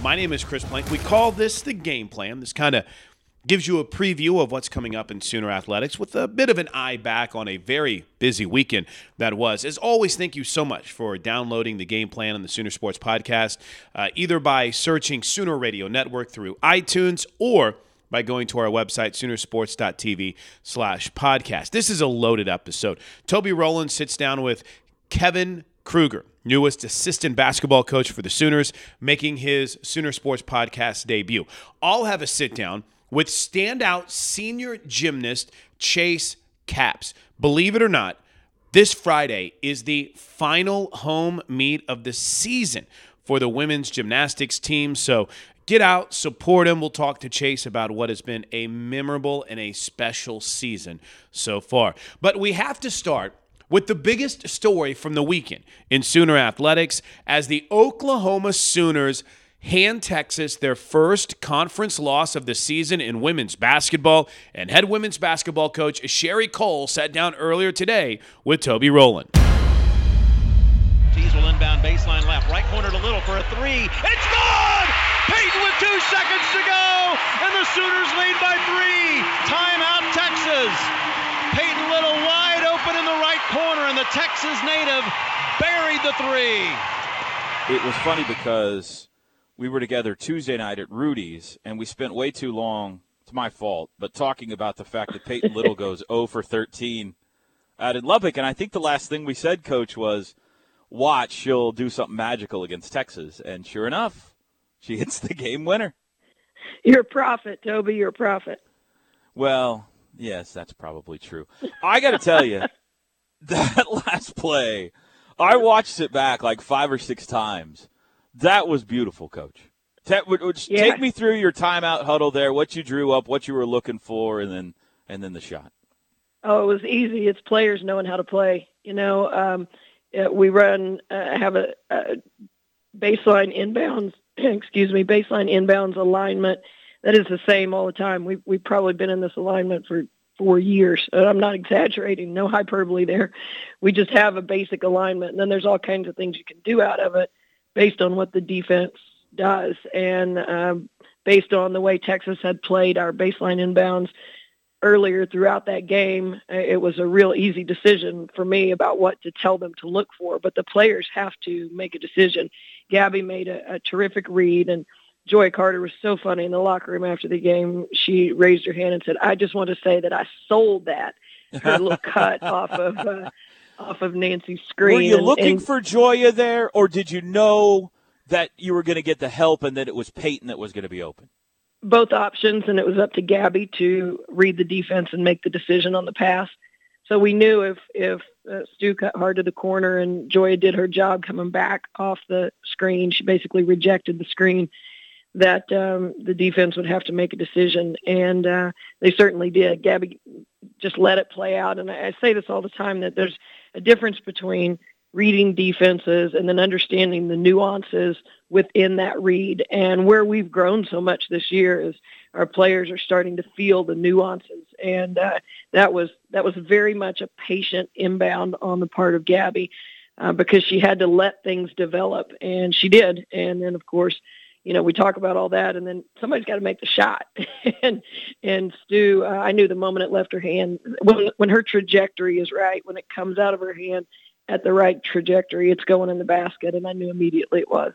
My name is Chris Plank. We call this the game plan. This kind of gives you a preview of what's coming up in Sooner Athletics with a bit of an eye back on a very busy weekend that was. As always, thank you so much for downloading the game plan on the Sooner Sports Podcast, uh, either by searching Sooner Radio Network through iTunes or by going to our website, Soonersports.tv slash podcast. This is a loaded episode. Toby Rowland sits down with Kevin Kruger, newest assistant basketball coach for the Sooners, making his Sooner Sports Podcast debut. I'll have a sit down with standout senior gymnast Chayse Capps. Believe it or not, this Friday is the final home meet of the season for the women's gymnastics team. So get out, support him. We'll talk to Chayse about what has been a memorable and a special season so far. But we have to start with the biggest story from the weekend in Sooner Athletics as the Oklahoma Sooners hand Texas their first conference loss of the season in women's basketball. And head women's basketball coach Sherri Coale sat down earlier today with Toby Rowland. Tees will inbound baseline left, right corner to Little for a three. It's good! Payton with two seconds to go, and the Sooners lead by three. Timeout, Texas. Peyton Little wide open in the right corner, and the Texas native buried the three. It was funny because we were together Tuesday night at Rudy's, and we spent way too long. It's my fault, but talking about the fact that Peyton Little goes 0 for 13 out in Lubbock, and I think the last thing we said, Coach, was, "Watch, she'll do something magical against Texas," and sure enough, she hits the game winner. You're a prophet, Toby. You're a prophet. Well, yes, that's probably true. I got to tell you, that last play, I watched it back like five or six times. That was beautiful, Coach. Te- would- would- Yeah. Take me through your timeout huddle there, what you drew up, what you were looking for, and then and then the shot. Oh, it was easy. It's players knowing how to play. You know, um, uh, we run uh, have a, a baseline inbounds. excuse me, baseline inbounds alignment that is the same all the time. We've we've probably been in this alignment for four years. I'm not exaggerating. No hyperbole there. We just have a basic alignment, and then there's all kinds of things you can do out of it based on what the defense does and um, based on the way Texas had played our baseline inbounds earlier throughout that game, it was a real easy decision for me about what to tell them to look for. But the players have to make a decision. Gabby made a, a terrific read, and Gioya Carter was so funny in the locker room after the game. She raised her hand and said, "I just want to say that I sold that." Her little cut off of uh, off of Nancy's screen. Were you and- looking and- for Gioya there, or did you know that you were going to get the help and that it was Peyton that was going to be open? both options, and it was up to Gabby to read the defense and make the decision on the pass. So we knew if if uh, Stu cut hard to the corner and Gioya did her job coming back off the screen, she basically rejected the screen. That um, the defense would have to make a decision, and uh, they certainly did. Gabby just let it play out, and I, I say this all the time that there's a difference between reading defenses and then understanding the nuances within that read. And where we've grown so much this year is our players are starting to feel the nuances, and uh, that was that was very much a patient inbound on the part of Gabby uh, because she had to let things develop, and she did. And then of course. You know, we talk about all that, and then somebody's got to make the shot. and and Stu, uh, I knew the moment it left her hand, when when her trajectory is right, when it comes out of her hand at the right trajectory, it's going in the basket, and I knew immediately it was.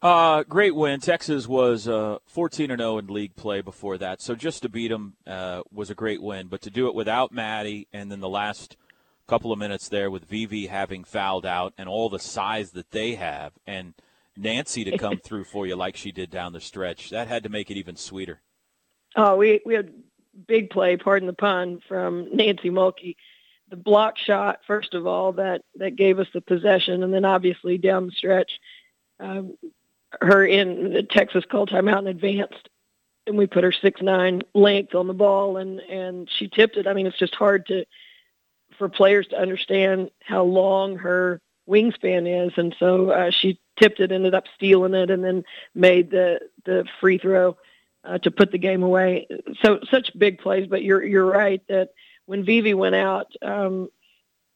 Uh, great win. Texas was uh, 14 and 0 in league play before that, so just to beat them uh, was a great win. But to do it without Maddie, and then the last couple of minutes there with Vivi having fouled out, and all the size that they have, and Nancy to come through for you like she did down the stretch, that had to make it even sweeter. Oh, we we had big play, pardon the pun, from Nancy Mulkey. The block shot, first of all, that that gave us the possession, and then obviously down the stretch, um, her in the Texas called timeout and advanced and we put her six nine length on the ball, and and she tipped it. I mean, it's just hard to for players to understand how long her wingspan is, and so uh, she tipped it, ended up stealing it, and then made the the free throw uh, to put the game away. So such big plays, but you're you're right that when Vivi went out, um,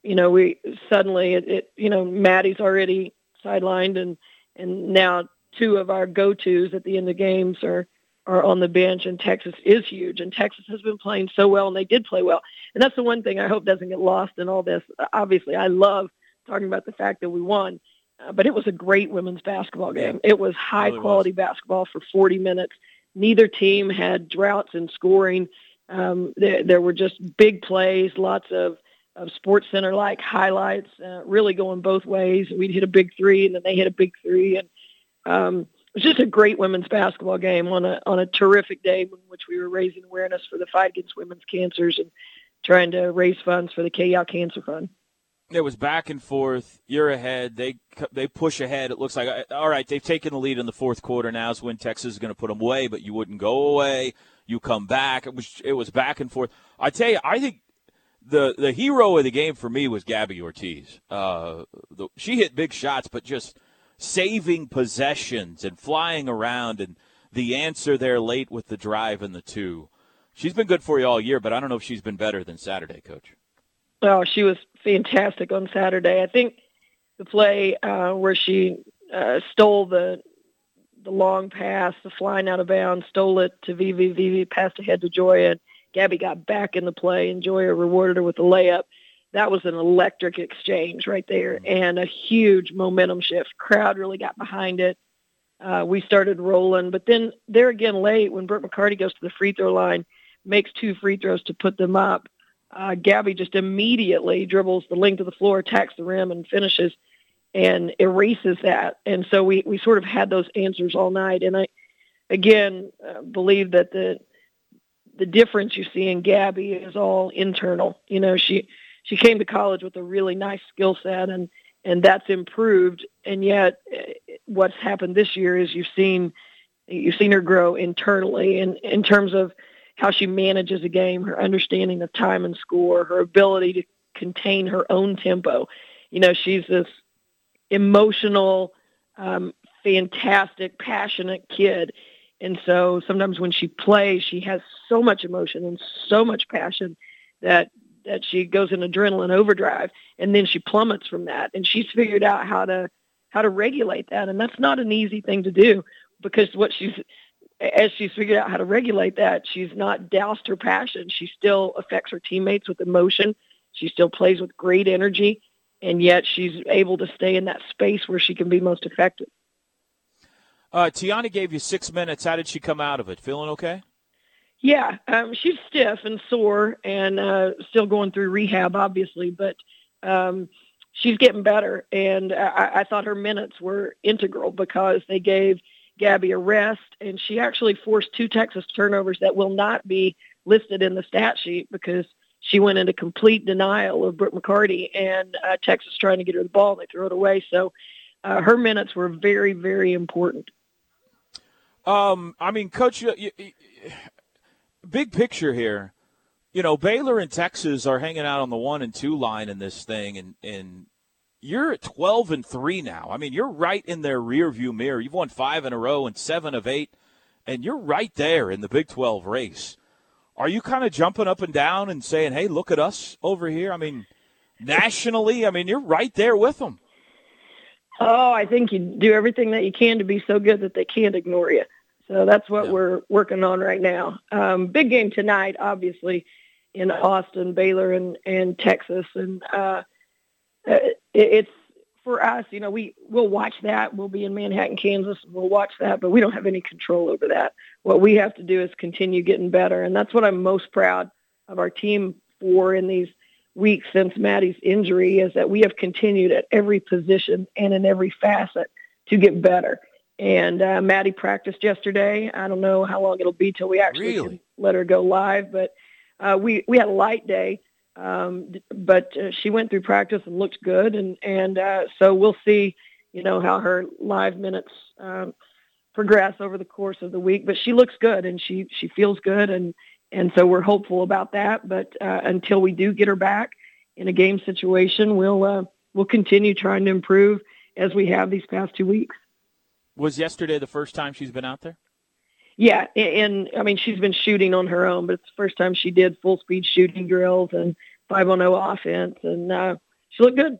you know, we suddenly it, it you know Maddie's already sidelined, and and now two of our go-tos at the end of games are are on the bench, and Texas is huge, and Texas has been playing so well, and they did play well, and that's the one thing I hope doesn't get lost in all this. Obviously, I love talking about the fact that we won, uh, but it was a great women's basketball game. It was high really quality was. basketball for 40 minutes. Neither team had droughts in scoring. Um, there, there were just big plays, lots of of Sports Center like highlights, uh, really going both ways. We'd hit a big three, and then they hit a big three, and um, it was just a great women's basketball game on a on a terrific day in which we were raising awareness for the fight against women's cancers and trying to raise funds for the Kay Yow Cancer Fund it was back and forth. You're ahead. They they push ahead. It looks like all right. They've taken the lead in the fourth quarter. Now is when Texas is going to put them away, but you wouldn't go away. You come back. It was it was back and forth. I tell you, I think the the hero of the game for me was Gabby Ortiz. Uh, the, she hit big shots, but just saving possessions and flying around, and the answer there late with the drive and the two. She's been good for you all year, but I don't know if she's been better than Saturday, Coach. Oh, she was fantastic on Saturday. I think the play uh, where she uh, stole the the long pass, the flying out of bounds, stole it to Vivi. Vivi passed ahead to Gioya. Gabby got back in the play, and Gioya rewarded her with a layup. That was an electric exchange right there, and a huge momentum shift. Crowd really got behind it. Uh, we started rolling, but then there again late when Brooke McCarty goes to the free throw line, makes two free throws to put them up uh, Gabby just immediately dribbles the length of the floor, attacks the rim, and finishes and erases that. And so we, we sort of had those answers all night. And I, again, uh, believe that the the difference you see in Gabby is all internal. You know, she she came to college with a really nice skill set, and and that's improved. And yet, uh, what's happened this year is you've seen you've seen her grow internally, in in terms of how she manages a game, her understanding of time and score, her ability to contain her own tempo. You know, she's this emotional, um, fantastic, passionate kid. And so sometimes when she plays, she has so much emotion and so much passion that that she goes in adrenaline overdrive and then she plummets from that. And she's figured out how to how to regulate that. And that's not an easy thing to do because what she's as she's figured out how to regulate that, she's not doused her passion. She still affects her teammates with emotion. She still plays with great energy, and yet she's able to stay in that space where she can be most effective. Uh, Tiana gave you six minutes. How did she come out of it? Feeling okay? Yeah, um, she's stiff and sore, and uh, still going through rehab, obviously, but um, she's getting better. And I, I thought her minutes were integral because they gave Gabby a rest, and she actually forced two Texas turnovers that will not be listed in the stat sheet because she went into complete denial of Brooke McCarty and uh, Texas trying to get her the ball and they throw it away. So uh, her minutes were very, very important. Um, I mean, Coach, you, you, big picture here. You know, Baylor and Texas are hanging out on the one and two line in this thing, and and you're at 12 and 3 now. I mean, you're right in their rear view mirror. You've won 5 in a row and 7 of 8 and you're right there in the Big 12 race. Are you kind of jumping up and down and saying, "Hey, look at us over here"? I mean, nationally, I mean, you're right there with them. Oh, I think you do everything that you can to be so good that they can't ignore you. So that's what yeah. we're working on right now. Um, big game tonight, obviously, in Austin, Baylor, and and Texas, and uh, uh, it's for us, you know, we we'll watch that. We'll be in Manhattan, Kansas. We'll watch that, but we don't have any control over that. What we have to do is continue getting better, and that's what I'm most proud of our team for in these weeks since Maddie's injury is that we have continued at every position and in every facet to get better. And uh, Maddie practiced yesterday. I don't know how long it'll be till we actually really? let her go live, but uh, we we had a light day um, but uh, she went through practice and looked good, and and uh, so we'll see, you know, how her live minutes um, progress over the course of the week. But she looks good and she she feels good, and and so we're hopeful about that. But uh, until we do get her back in a game situation, we'll uh, we'll continue trying to improve as we have these past two weeks. Was yesterday the first time she's been out there? Yeah, and, and I mean she's been shooting on her own, but it's the first time she did full speed shooting drills and five on zero offense, and uh, she looked good.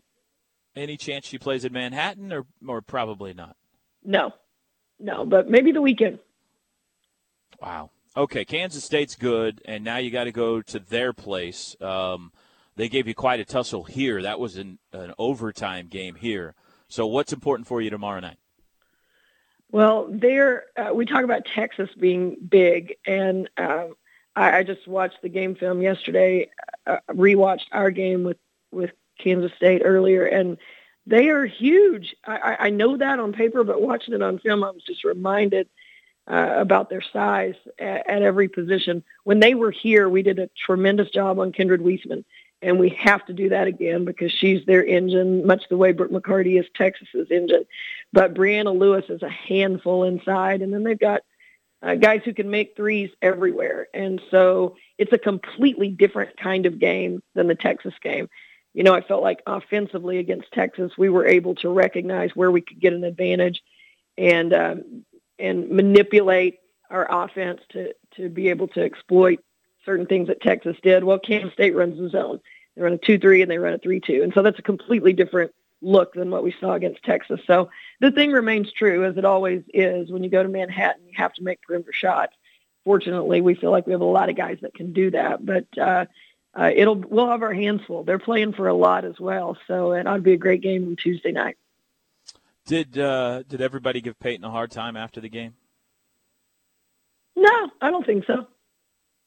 Any chance she plays in Manhattan, or or probably not? No, no, but maybe the weekend. Wow. Okay, Kansas State's good, and now you got to go to their place. Um, they gave you quite a tussle here. That was an, an overtime game here. So, what's important for you tomorrow night? Well, there uh, we talk about Texas being big, and um, I, I just watched the game film yesterday. Uh, rewatched our game with with Kansas State earlier, and they are huge. I, I know that on paper, but watching it on film, I was just reminded uh, about their size at, at every position. When they were here, we did a tremendous job on Kindred Wesemann, and we have to do that again because she's their engine, much the way Brooke McCarty is Texas's engine. But Breanna Lewis is a handful inside, and then they've got uh, guys who can make threes everywhere. And so it's a completely different kind of game than the Texas game. You know, I felt like offensively against Texas, we were able to recognize where we could get an advantage and um, and manipulate our offense to to be able to exploit certain things that Texas did. Well, Kansas State runs the zone. They run a 2-3 and they run a 3-2. And so that's a completely different look than what we saw against Texas. So the thing remains true, as it always is. When you go to Manhattan, you have to make perimeter shots. Fortunately, we feel like we have a lot of guys that can do that. But uh, uh, it'll we'll have our hands full. They're playing for a lot as well. So it ought to be a great game on Tuesday night. Did uh, did everybody give Peyton a hard time after the game? No, I don't think so.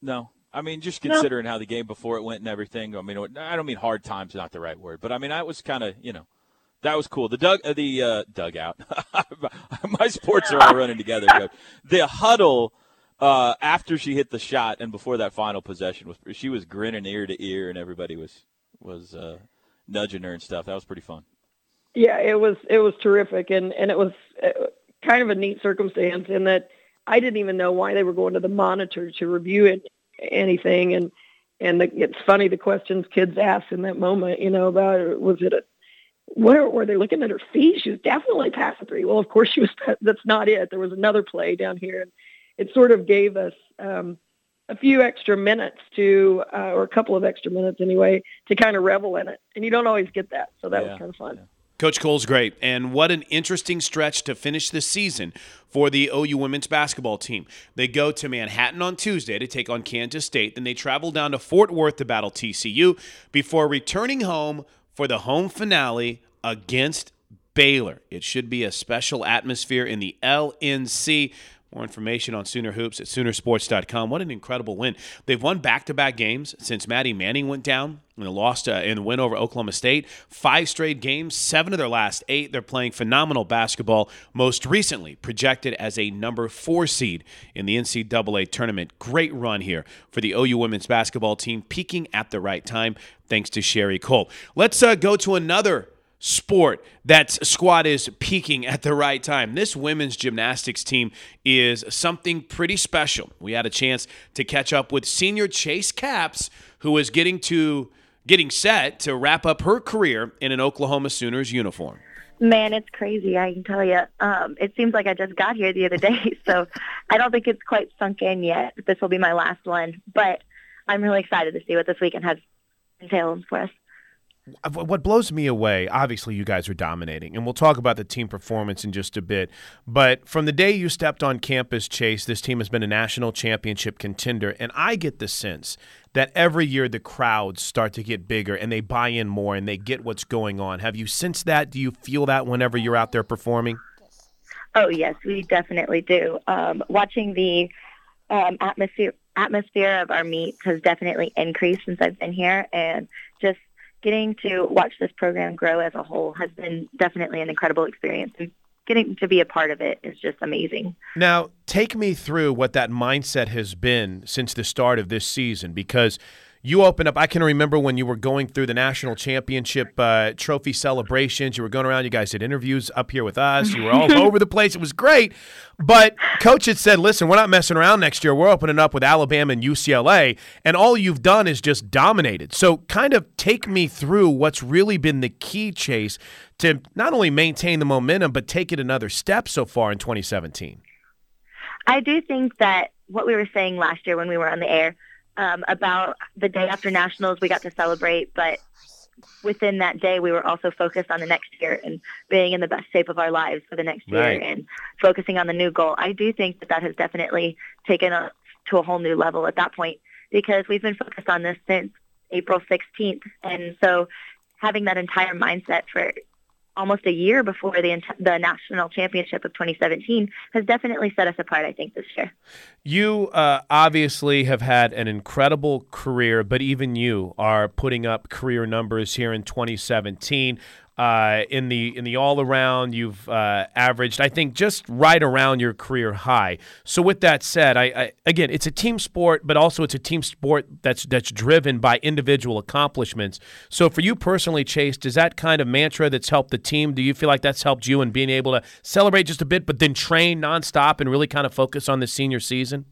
No, I mean, just considering no. how the game before it went and everything. I mean, I don't mean hard times, not the right word, but I mean, I was kind of, you know, that was cool. The dug, uh, the uh, dugout. My sports are all running together. Coach. The huddle uh, after she hit the shot and before that final possession was she was grinning ear to ear, and everybody was was uh, nudging her and stuff. That was pretty fun. Yeah, it was it was terrific, and and it was uh, kind of a neat circumstance in that I didn't even know why they were going to the monitor to review it anything. And and the, it's funny the questions kids ask in that moment you know about was it a where were they looking at her feet? She was definitely past three well of course she was that's not it. There was another play down here. And it sort of gave us um a few extra minutes to uh, or a couple of extra minutes anyway to kind of revel in it. And you don't always get that. So that yeah. was kind of fun. Yeah. Coach Coale's great. And what an interesting stretch to finish the season for the OU women's basketball team. They go to Manhattan on Tuesday to take on Kansas State. Then they travel down to Fort Worth to battle TCU before returning home for the home finale against Baylor. It should be a special atmosphere in the LNC. More information on Sooner Hoops at Soonersports.com. What an incredible win. They've won back to back games since Maddie Manning went down and lost uh, in the win over Oklahoma State. Five straight games, seven of their last eight. They're playing phenomenal basketball. Most recently, projected as a number four seed in the NCAA tournament. Great run here for the OU women's basketball team, peaking at the right time thanks to Sherri Coale. Let's uh, go to another sport that squad is peaking at the right time. This women's gymnastics team is something pretty special. We had a chance to catch up with senior Chayse Capps, who is getting to getting set to wrap up her career in an Oklahoma Sooners uniform. Man, it's crazy. I can tell you. Um, it seems like I just got here the other day, so I don't think it's quite sunk in yet. This will be my last one, but I'm really excited to see what this weekend has entails for us what blows me away, obviously, you guys are dominating, and we'll talk about the team performance in just a bit. But from the day you stepped on campus, Chayse, this team has been a national championship contender, and I get the sense that every year the crowds start to get bigger and they buy in more and they get what's going on. Have you sensed that? Do you feel that whenever you're out there performing? Oh yes, we definitely do. Um, watching the um, atmosphere atmosphere of our meets has definitely increased since I've been here, and just getting to watch this program grow as a whole has been definitely an incredible experience. And getting to be a part of it is just amazing. Now, take me through what that mindset has been since the start of this season because you opened up. I can remember when you were going through the national championship uh, trophy celebrations. You were going around. You guys did interviews up here with us. You were all over the place. It was great. But coach had said, "Listen, we're not messing around next year. We're opening up with Alabama and UCLA, and all you've done is just dominated." So, kind of take me through what's really been the key Chayse to not only maintain the momentum but take it another step so far in 2017. I do think that what we were saying last year when we were on the air um, about the day after nationals, we got to celebrate, but within that day, we were also focused on the next year and being in the best shape of our lives for the next year Right. and focusing on the new goal. I do think that that has definitely taken us to a whole new level at that point because we've been focused on this since April 16th. And so having that entire mindset for almost a year before the, the national championship of 2017 has definitely set us apart, I think, this year. You uh, obviously have had an incredible career, but even you are putting up career numbers here in 2017. Uh, in the in the all around, you've uh, averaged, I think, just right around your career high. So, with that said, I, I again, it's a team sport, but also it's a team sport that's that's driven by individual accomplishments. So, for you personally, Chayse, does that kind of mantra that's helped the team? Do you feel like that's helped you in being able to celebrate just a bit, but then train nonstop and really kind of focus on the senior season?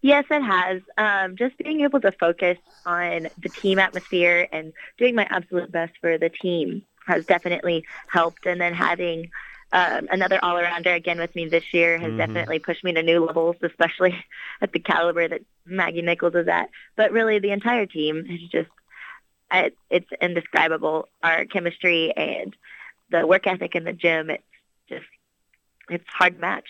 Yes, it has. Um, just being able to focus on the team atmosphere and doing my absolute best for the team has definitely helped. And then having um, another all-arounder again with me this year has definitely pushed me to new levels, especially at the caliber that Maggie Nichols is at. But really, the entire team is just it, it's indescribable. Our chemistry and the work ethic in the gym, it's just it's hard to match.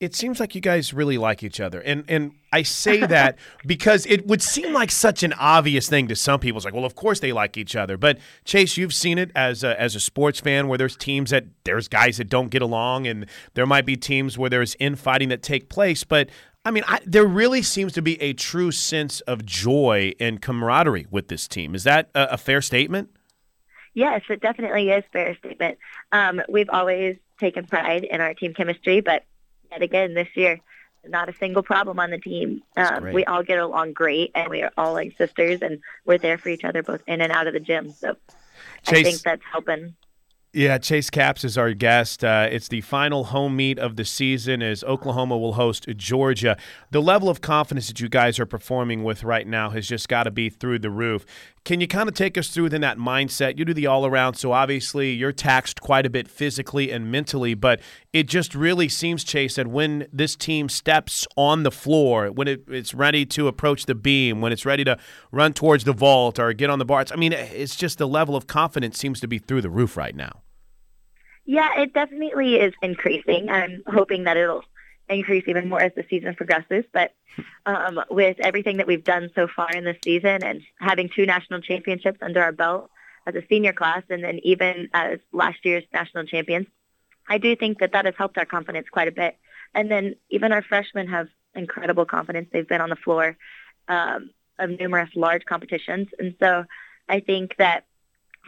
It seems like you guys really like each other, and and I say that because it would seem like such an obvious thing to some people. It's like, well, of course they like each other, but Chayse, you've seen it as a, as a sports fan where there's teams that there's guys that don't get along, and there might be teams where there's infighting that take place, but. I mean, I, there really seems to be a true sense of joy and camaraderie with this team. Is that a, a fair statement? Yes, it definitely is a fair statement. Um, we've always taken pride in our team chemistry, but again this year, not a single problem on the team. Um, we all get along great, and we are all like sisters, and we're there for each other both in and out of the gym. So Chayse, I think that's helping. Yeah, Chayse Capps is our guest. Uh, it's the final home meet of the season as Oklahoma will host Georgia. The level of confidence that you guys are performing with right now has just got to be through the roof. Can you kind of take us through within that mindset? You do the all around, so obviously you're taxed quite a bit physically and mentally, but it just really seems, Chayse, that when this team steps on the floor, when it, it's ready to approach the beam, when it's ready to run towards the vault or get on the bars, I mean, it's just the level of confidence seems to be through the roof right now. Yeah, it definitely is increasing. I'm hoping that it'll increase even more as the season progresses. But um, with everything that we've done so far in this season and having two national championships under our belt as a senior class and then even as last year's national champions, I do think that that has helped our confidence quite a bit. And then even our freshmen have incredible confidence. They've been on the floor um, of numerous large competitions. And so I think that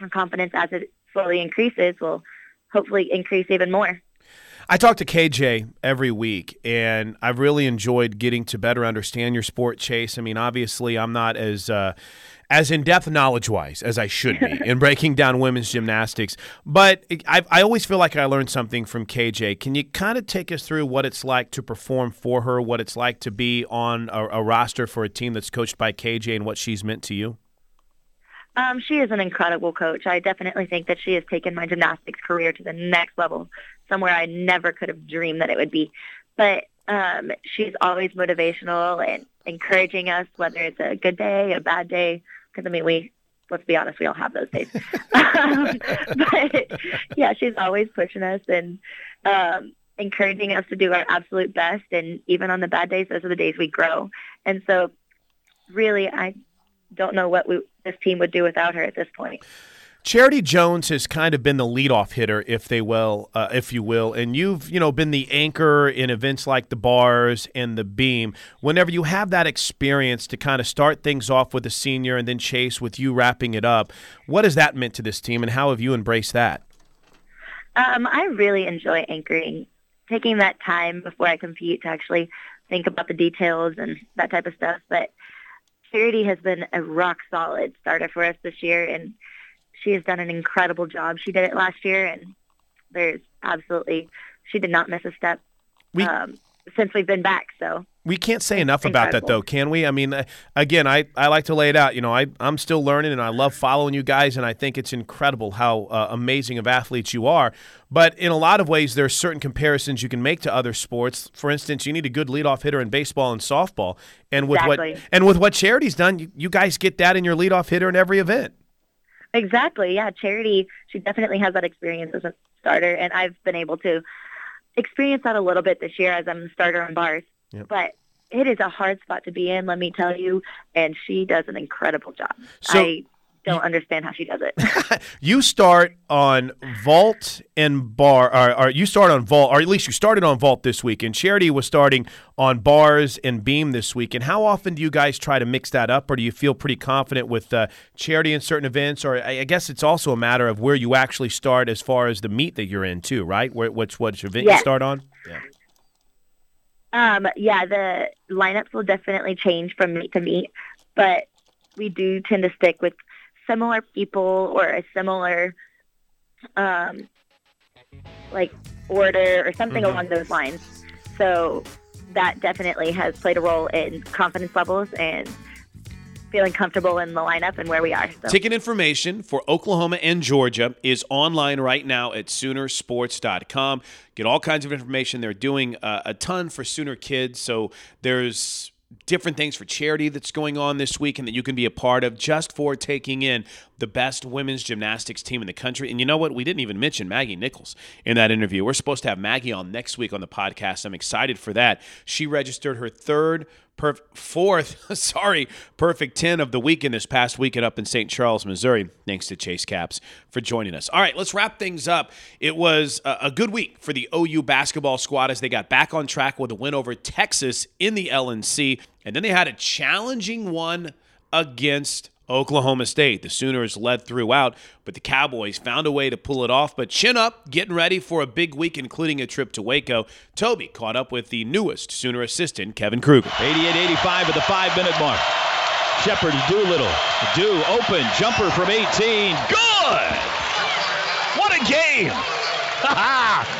our confidence as it slowly increases will hopefully increase even more. I talk to KJ every week, and I've really enjoyed getting to better understand your sport, Chayse. I mean, obviously, I'm not as uh, as in depth knowledge wise as I should be in breaking down women's gymnastics, but I, I always feel like I learned something from KJ. Can you kind of take us through what it's like to perform for her, what it's like to be on a, a roster for a team that's coached by KJ, and what she's meant to you? Um, she is an incredible coach. I definitely think that she has taken my gymnastics career to the next level, somewhere I never could have dreamed that it would be. But um, she's always motivational and encouraging us, whether it's a good day, a bad day. Because I mean, we let's be honest, we all have those days. um, but yeah, she's always pushing us and um, encouraging us to do our absolute best. And even on the bad days, those are the days we grow. And so, really, I don't know what we, this team would do without her at this point. Charity Jones has kind of been the leadoff hitter, if they will, uh, if you will, and you've you know been the anchor in events like the bars and the beam. Whenever you have that experience to kind of start things off with a senior and then Chayse with you wrapping it up, what has that meant to this team, and how have you embraced that? Um, I really enjoy anchoring, taking that time before I compete to actually think about the details and that type of stuff. But Charity has been a rock solid starter for us this year, and she has done an incredible job. She did it last year, and there's absolutely she did not miss a step We- um, since we've been back. So We can't say enough about that, though, can we? I mean, uh, again, I, I like to lay it out. You know, I, I'm still learning and I love following you guys, and I think it's incredible how uh, amazing of athletes you are. But in a lot of ways, there are certain comparisons you can make to other sports. For instance, you need a good leadoff hitter in baseball and softball. And with Exactly. what and with what Charity's done, you, you guys get that in your leadoff hitter in every event. Exactly. Yeah, Charity, she definitely has that experience as a starter, and I've been able to experience that a little bit this year as I'm a starter on bars. Yep. But it is a hard spot to be in, let me tell you, and she does an incredible job. So- I don't understand how she does it. You start on vault and bar, or, or you start on vault, or at least you started on vault this week. And Charity was starting on bars and beam this week. And how often do you guys try to mix that up, or do you feel pretty confident with uh, Charity in certain events? Or I I guess it's also a matter of where you actually start as far as the meet that you're in too, right? Where, which which event you start on? Yeah. Um, yeah, the lineups will definitely change from meet to meet, but we do tend to stick with similar people or a similar, um, like order or something Mhm. along those lines. So that definitely has played a role in confidence levels and feeling comfortable in the lineup and where we are. So. Ticket information for Oklahoma and Georgia is online right now at Soonersports.com. Get all kinds of information. They're doing uh, a ton for Sooner kids. So there's different things for charity that's going on this week and that you can be a part of just for taking in the best women's gymnastics team in the country. And you know what? We didn't even mention Maggie Nichols in that interview. We're supposed to have Maggie on next week on the podcast. I'm excited for that. She registered her third perf- fourth, sorry, perfect 10 of the weekend this past weekend up in St. Charles, Missouri. Thanks to Chayse Capps for joining us. All right, let's wrap things up. It was a, a good week for the OU basketball squad as they got back on track with a win over Texas in the LNC, and then they had a challenging one against Oklahoma State. The Sooners led throughout, but the Cowboys found a way to pull it off. But chin up, getting ready for a big week, including a trip to Waco. Toby caught up with the newest Sooner assistant, Kevin Kruger. 88-85 at the five-minute mark. Shepard Doolittle. Do open jumper from 18. Good. What a game!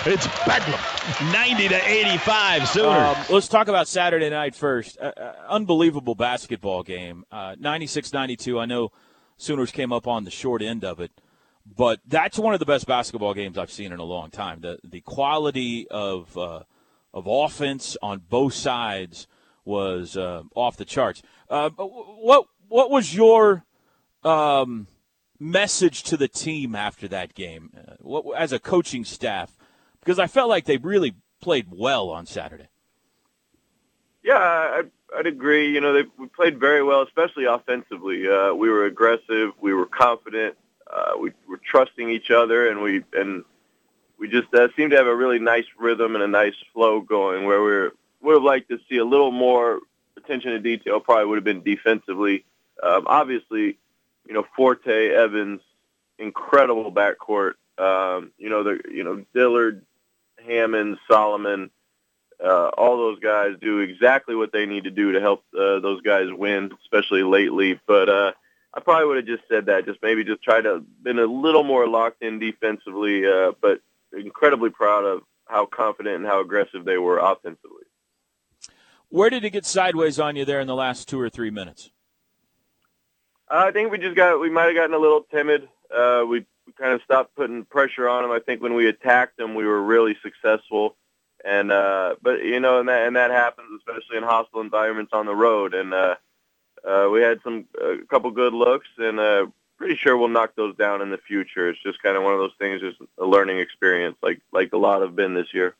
It's Bedlam. 90 to 85 Sooners. Um, let's talk about Saturday night first. Uh, uh, unbelievable basketball game. Uh, 96-92. I know Sooners came up on the short end of it, but that's one of the best basketball games I've seen in a long time. The the quality of uh, of offense on both sides was uh, off the charts. Uh, what what was your um, message to the team after that game, uh, what, as a coaching staff? Because I felt like they really played well on Saturday. Yeah, I, I'd agree. You know, they we played very well, especially offensively. Uh, we were aggressive. We were confident. Uh, we were trusting each other, and we and we just uh, seemed to have a really nice rhythm and a nice flow going. Where we would have liked to see a little more attention to detail. Probably would have been defensively. Um, obviously, you know, Forte, Evans, incredible backcourt. Um, you know, the you know Dillard, Hammond, Solomon uh, all those guys do exactly what they need to do to help uh, those guys win, especially lately. But uh, I probably would have just said that, just maybe just try to been a little more locked in defensively, uh, but incredibly proud of how confident and how aggressive they were offensively. Where did it get sideways on you there in the last two or three minutes? Uh, I think we just got we might have gotten a little timid. Uh, we, we kind of stopped putting pressure on them. I think when we attacked them, we were really successful. And uh, but you know, and that and that happens especially in hostile environments on the road. And uh, uh, we had some a couple good looks, and uh, pretty sure we'll knock those down in the future. It's just kind of one of those things, just a learning experience, like like a lot have been this year.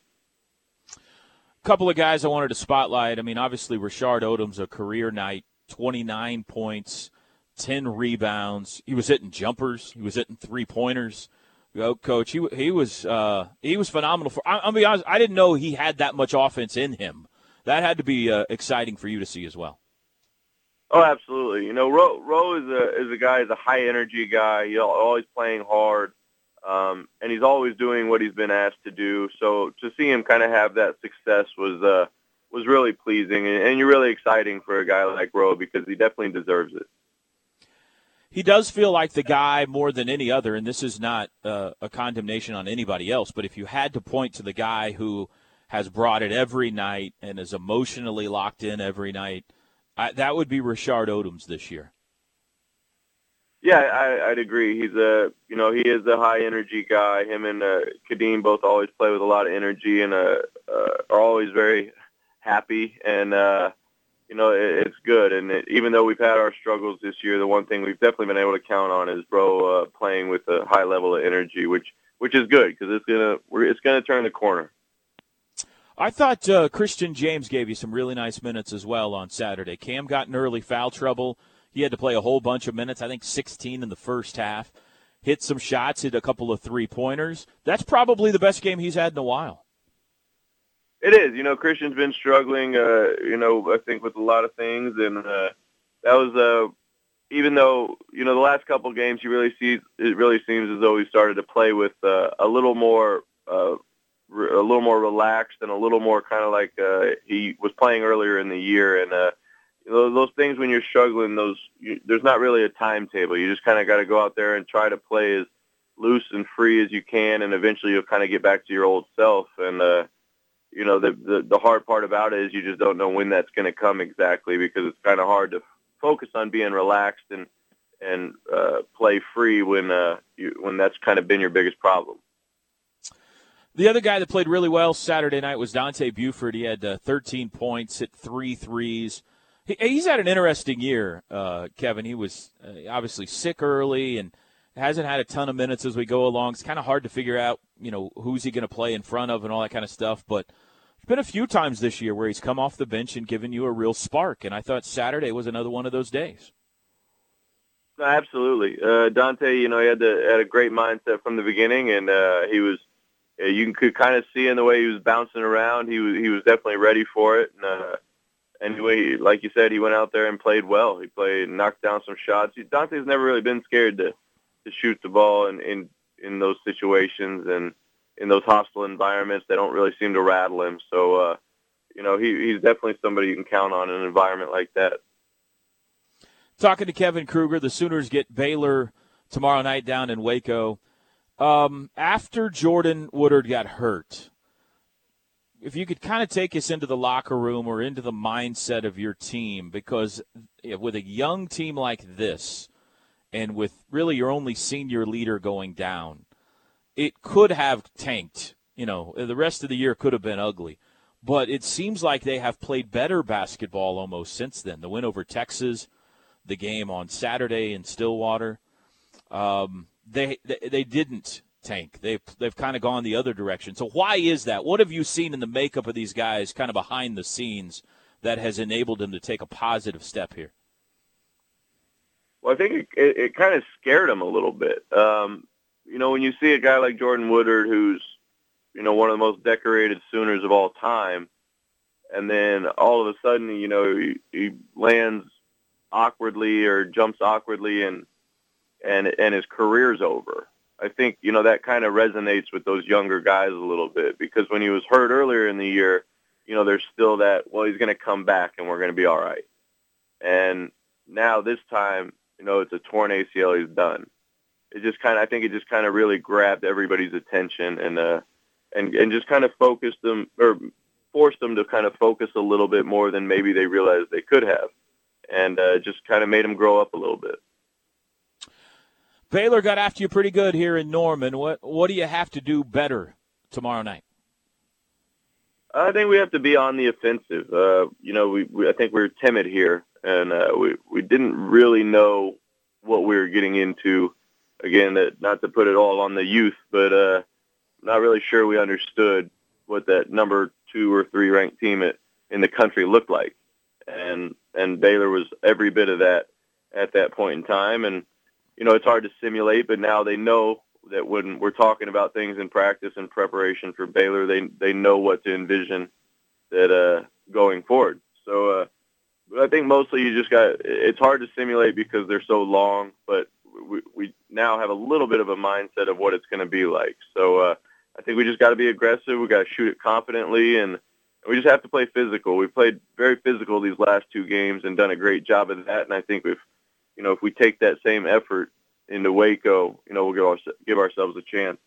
A couple of guys I wanted to spotlight. I mean, obviously, Rashard Odomes a career night, 29 points, 10 rebounds. He was hitting jumpers. He was hitting three pointers. Coach. He he was uh, he was phenomenal. For I, I'll be honest, I didn't know he had that much offense in him. That had to be uh, exciting for you to see as well. Oh, absolutely. You know, Roe, Roe is a is a guy, is a high energy guy. He's always playing hard, um, and he's always doing what he's been asked to do. So to see him kind of have that success was uh, was really pleasing and, and you're really exciting for a guy like Rowe because he definitely deserves it. He does feel like the guy more than any other, and this is not uh, a condemnation on anybody else. But if you had to point to the guy who has brought it every night and is emotionally locked in every night, I, that would be Rashard Odomes this year. Yeah, I, I'd agree. He's a, you know, he is a high energy guy. Him and uh, Khadeem both always play with a lot of energy and uh, uh, are always very happy. And uh, you know, it, it's good. And it, even though we've had our struggles this year, the one thing we've definitely been able to count on is Bro uh, playing with a high level of energy, which which is good because it's gonna we're, it's gonna turn the corner. I thought uh, Christian James gave you some really nice minutes as well on Saturday. Cam got in early foul trouble. He had to play a whole bunch of minutes. I think 16 in the first half. Hit some shots, hit a couple of three pointers. That's probably the best game he's had in a while. It is. You know, Christian's been struggling. Uh, you know, I think with a lot of things, and uh, that was uh, even though you know the last couple games, you really see it really seems as though he started to play with uh, a little more. Uh, a little more relaxed and a little more kind of like uh, he was playing earlier in the year. And uh, those things when you're struggling, those you, there's not really a timetable. You just kind of got to go out there and try to play as loose and free as you can, and eventually you'll kind of get back to your old self. And uh, you know, the, the the hard part about it is you just don't know when that's going to come exactly because it's kind of hard to focus on being relaxed and and uh, play free when uh, you, when that's kind of been your biggest problem. The other guy that played really well Saturday night was Dante Buford. He had uh, 13 points, hit three threes. He, he's had an interesting year, uh, Kevin. He was uh, obviously sick early and hasn't had a ton of minutes as we go along. It's kind of hard to figure out, you know, who's he going to play in front of and all that kind of stuff. But it's been a few times this year where he's come off the bench and given you a real spark. And I thought Saturday was another one of those days. Absolutely, uh, Dante. You know, he had the, had a great mindset from the beginning, and uh, he was. You could kind of see in the way he was bouncing around. He was he was definitely ready for it. And, uh, anyway, like you said, he went out there and played well. He played, knocked down some shots. Dante's never really been scared to to shoot the ball in in, in those situations and in those hostile environments. They don't really seem to rattle him. So, uh, you know, he, he's definitely somebody you can count on in an environment like that. Talking to Kevin Kruger, the Sooners get Baylor tomorrow night down in Waco. Um, after Jordan Woodard got hurt, if you could kind of take us into the locker room or into the mindset of your team, because with a young team like this, and with really your only senior leader going down, it could have tanked. You know, the rest of the year could have been ugly. But it seems like they have played better basketball almost since then. The win over Texas, the game on Saturday in Stillwater. Um, they, they they didn't tank. They've they've kind of gone the other direction. So why is that? What have you seen in the makeup of these guys, kind of behind the scenes, that has enabled them to take a positive step here? Well, I think it, it, it kind of scared him a little bit. Um, you know, when you see a guy like Jordan Woodard, who's, you know, one of the most decorated Sooners of all time, and then all of a sudden, you know, he, he lands awkwardly or jumps awkwardly, and and and his career's over. I think you know that kind of resonates with those younger guys a little bit because when he was hurt earlier in the year, you know, there's still that well, he's going to come back and we're going to be all right. And now this time, you know, it's a torn ACL. He's done. It just kind of, I think it just kind of really grabbed everybody's attention and, uh, and, and just kind of focused them or forced them to kind of focus a little bit more than maybe they realized they could have. And, uh, just kind of made them grow up a little bit. Baylor got after you pretty good here in Norman. What, what do you have to do better tomorrow night? I think we have to be on the offensive. Uh, you know, we, we I think we are timid here, and uh, we we didn't really know what we were getting into. Again, that not to put it all on the youth, but uh, not really sure we understood what that number two or three ranked team at, in the country looked like, and and Baylor was every bit of that at that point in time. And you know, it's hard to simulate, but now they know that when we're talking about things in practice and preparation for Baylor, they they know what to envision that uh, going forward. So uh, I think mostly you just got. It's hard to simulate because they're so long, but we we now have a little bit of a mindset of what it's going to be like. So uh, I think we just got to be aggressive. We got to shoot it confidently, and we just have to play physical. We played very physical these last two games and done a great job of that. And I think if you know if we take that same effort into Waco, you know we'll give, our, give ourselves a chance.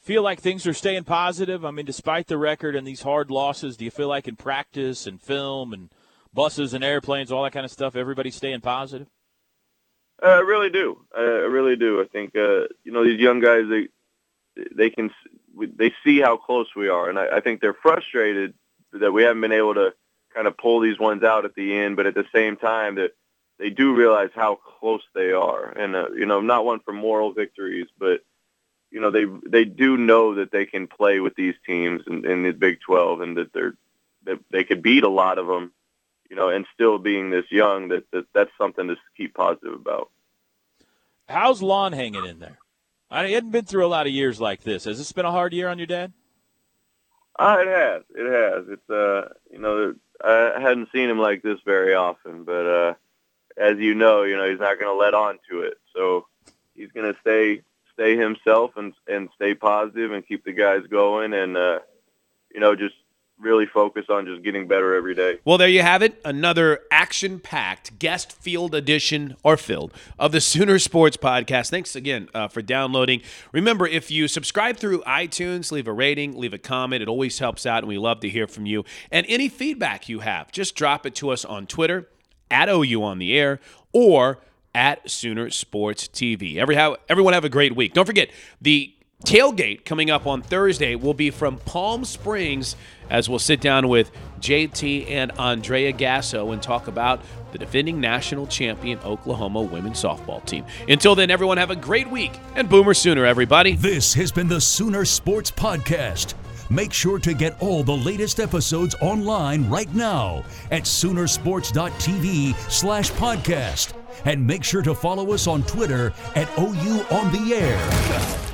Feel like things are staying positive. I mean, despite the record and these hard losses, do you feel like in practice and film and buses and airplanes, all that kind of stuff, everybody's staying positive? Uh, I really do. I really do. I think uh, you know these young guys they they can they see how close we are, and I, I think they're frustrated that we haven't been able to kind of pull these ones out at the end. But at the same time, that they do realize how close they are, and uh, you know, not one for moral victories, but you know, they they do know that they can play with these teams in, in the Big 12, and that they're that they could beat a lot of them, you know, and still being this young, that, that that's something to keep positive about. How's Lon hanging in there? I hadn't been through a lot of years like this. Has this been a hard year on your dad? Uh, it has. It has. It's uh, you know, I hadn't seen him like this very often, but uh, as you know, you know, he's not going to let on to it. So he's going to stay stay himself and and stay positive and keep the guys going and uh, you know, just really focus on just getting better every day. Well, there you have it. Another action packed guest field edition or filled of the Sooner Sports Podcast. Thanks again uh, for downloading. Remember, if you subscribe through iTunes, leave a rating, leave a comment. It always helps out, and we love to hear from you. And any feedback you have, just drop it to us on Twitter at OU on the air or at Sooner Sports TV. Every, everyone have a great week. Don't forget, the tailgate coming up on Thursday will be from Palm Springs as we'll sit down with JT and Andrea Gasso and talk about the defending national champion Oklahoma women's softball team. Until then, everyone have a great week and Boomer Sooner, everybody. This has been the Sooner Sports Podcast. Make sure to get all the latest episodes online right now at Soonersports.tv slash podcast. And make sure to follow us on Twitter at OU on the air.